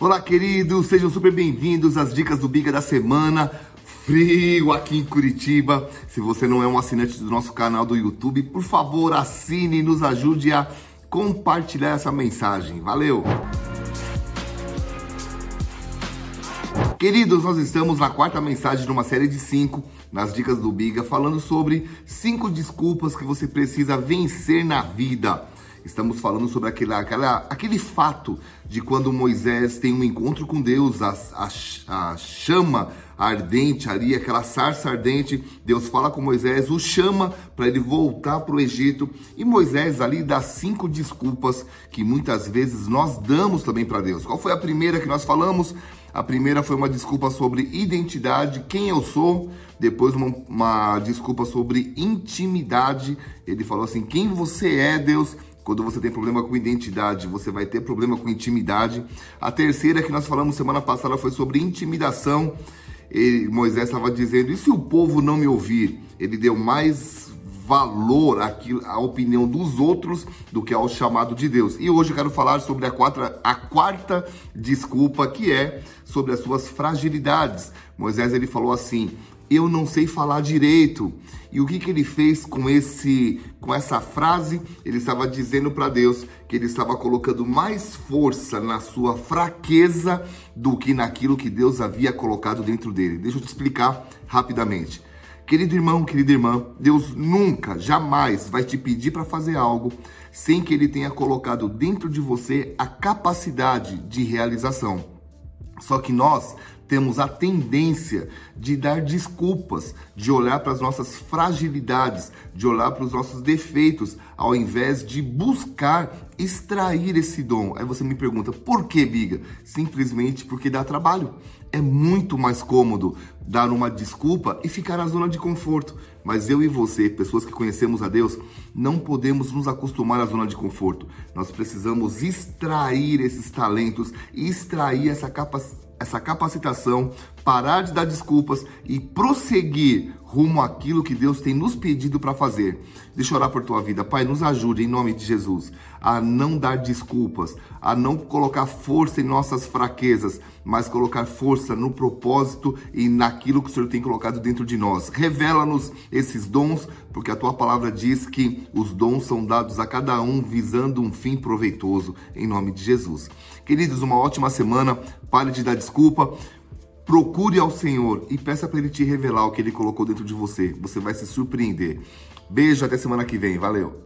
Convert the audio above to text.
Olá, queridos, sejam super bem-vindos às dicas do Biga da semana. Frio aqui em Curitiba. Se você não é um assinante do nosso canal do YouTube, por favor, assine e nos ajude a compartilhar essa mensagem. Valeu! Queridos, nós estamos na quarta mensagem de uma série de cinco, nas dicas do Biga, falando sobre cinco desculpas que você precisa vencer na vida. Estamos falando sobre aquele, aquela, aquele fato de quando Moisés tem um encontro com Deus, a, a, a chama ardente ali, aquela sarça ardente, Deus fala com Moisés, o chama para ele voltar para o Egito. E Moisés ali dá cinco desculpas que muitas vezes nós damos também para Deus. Qual foi a primeira que nós falamos? A primeira foi uma desculpa sobre identidade, quem eu sou. Depois, uma, uma desculpa sobre intimidade. Ele falou assim: quem você é, Deus. Quando você tem problema com identidade, você vai ter problema com intimidade. A terceira que nós falamos semana passada foi sobre intimidação. Ele, Moisés estava dizendo: e se o povo não me ouvir? Ele deu mais valor àquilo, à opinião dos outros do que ao chamado de Deus. E hoje eu quero falar sobre a a quarta desculpa, que é sobre as suas fragilidades. Moisés ele falou assim: eu não sei falar direito. E o que, que ele fez com esse com essa frase? Ele estava dizendo para Deus que ele estava colocando mais força na sua fraqueza do que naquilo que Deus havia colocado dentro dele. Deixa eu te explicar rapidamente. Querido irmão, querida irmã, Deus nunca, jamais vai te pedir para fazer algo sem que ele tenha colocado dentro de você a capacidade de realização. Só que nós temos a tendência de dar desculpas, de olhar para as nossas fragilidades, de olhar para os nossos defeitos, ao invés de buscar extrair esse dom. Aí você me pergunta, por que, Biga? Simplesmente porque dá trabalho. É muito mais cômodo dar uma desculpa e ficar na zona de conforto. Mas eu e você, pessoas que conhecemos a Deus, não podemos nos acostumar à zona de conforto. Nós precisamos extrair esses talentos, extrair essa capacidade essa capacitação, parar de dar desculpas e prosseguir rumo àquilo que Deus tem nos pedido para fazer. Deixa eu orar por tua vida. Pai, nos ajude em nome de Jesus a não dar desculpas, a não colocar força em nossas fraquezas, mas colocar força no propósito e naquilo que o Senhor tem colocado dentro de nós. Revela-nos esses dons, porque a tua palavra diz que os dons são dados a cada um visando um fim proveitoso, em nome de Jesus. Queridos, uma ótima semana. Pare de dar desculpa. Procure ao Senhor e peça para Ele te revelar o que Ele colocou dentro de você. Você vai se surpreender. Beijo, até semana que vem. Valeu!